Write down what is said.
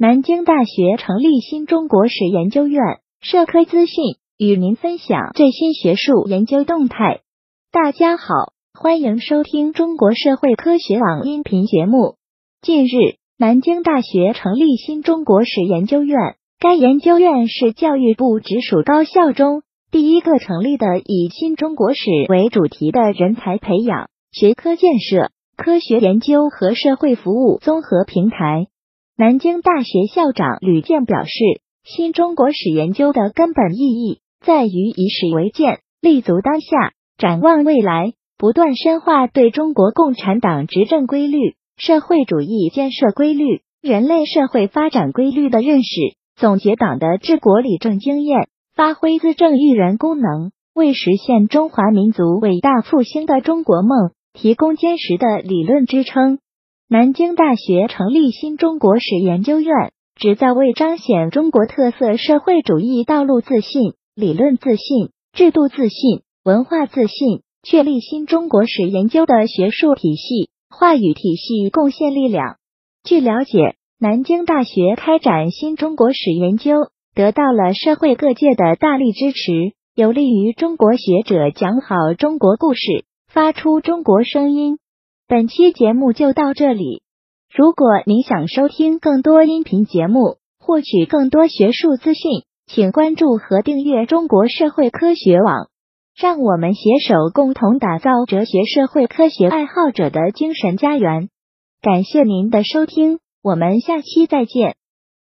南京大学成立新中国史研究院，社科资讯与您分享最新学术研究动态。大家好，欢迎收听中国社会科学网音频节目。近日，南京大学成立新中国史研究院，该研究院是教育部直属高校中第一个成立的以新中国史为主题的人才培养、学科建设、科学研究和社会服务综合平台。南京大学校长吕健表示，新中国史研究的根本意义在于以史为鉴，立足当下，展望未来，不断深化对中国共产党执政规律、社会主义建设规律、人类社会发展规律的认识，总结党的治国理政经验，发挥资政育人功能，为实现中华民族伟大复兴的中国梦提供坚实的理论支撑。南京大学成立新中国史研究院，旨在为彰显中国特色社会主义道路自信、理论自信、制度自信、文化自信，确立新中国史研究的学术体系、话语体系贡献力量。据了解，南京大学开展新中国史研究，得到了社会各界的大力支持，有利于中国学者讲好中国故事，发出中国声音。本期节目就到这里。如果您想收听更多音频节目，获取更多学术资讯，请关注和订阅中国社会科学网。让我们携手共同打造哲学社会科学爱好者的精神家园。感谢您的收听，我们下期再见。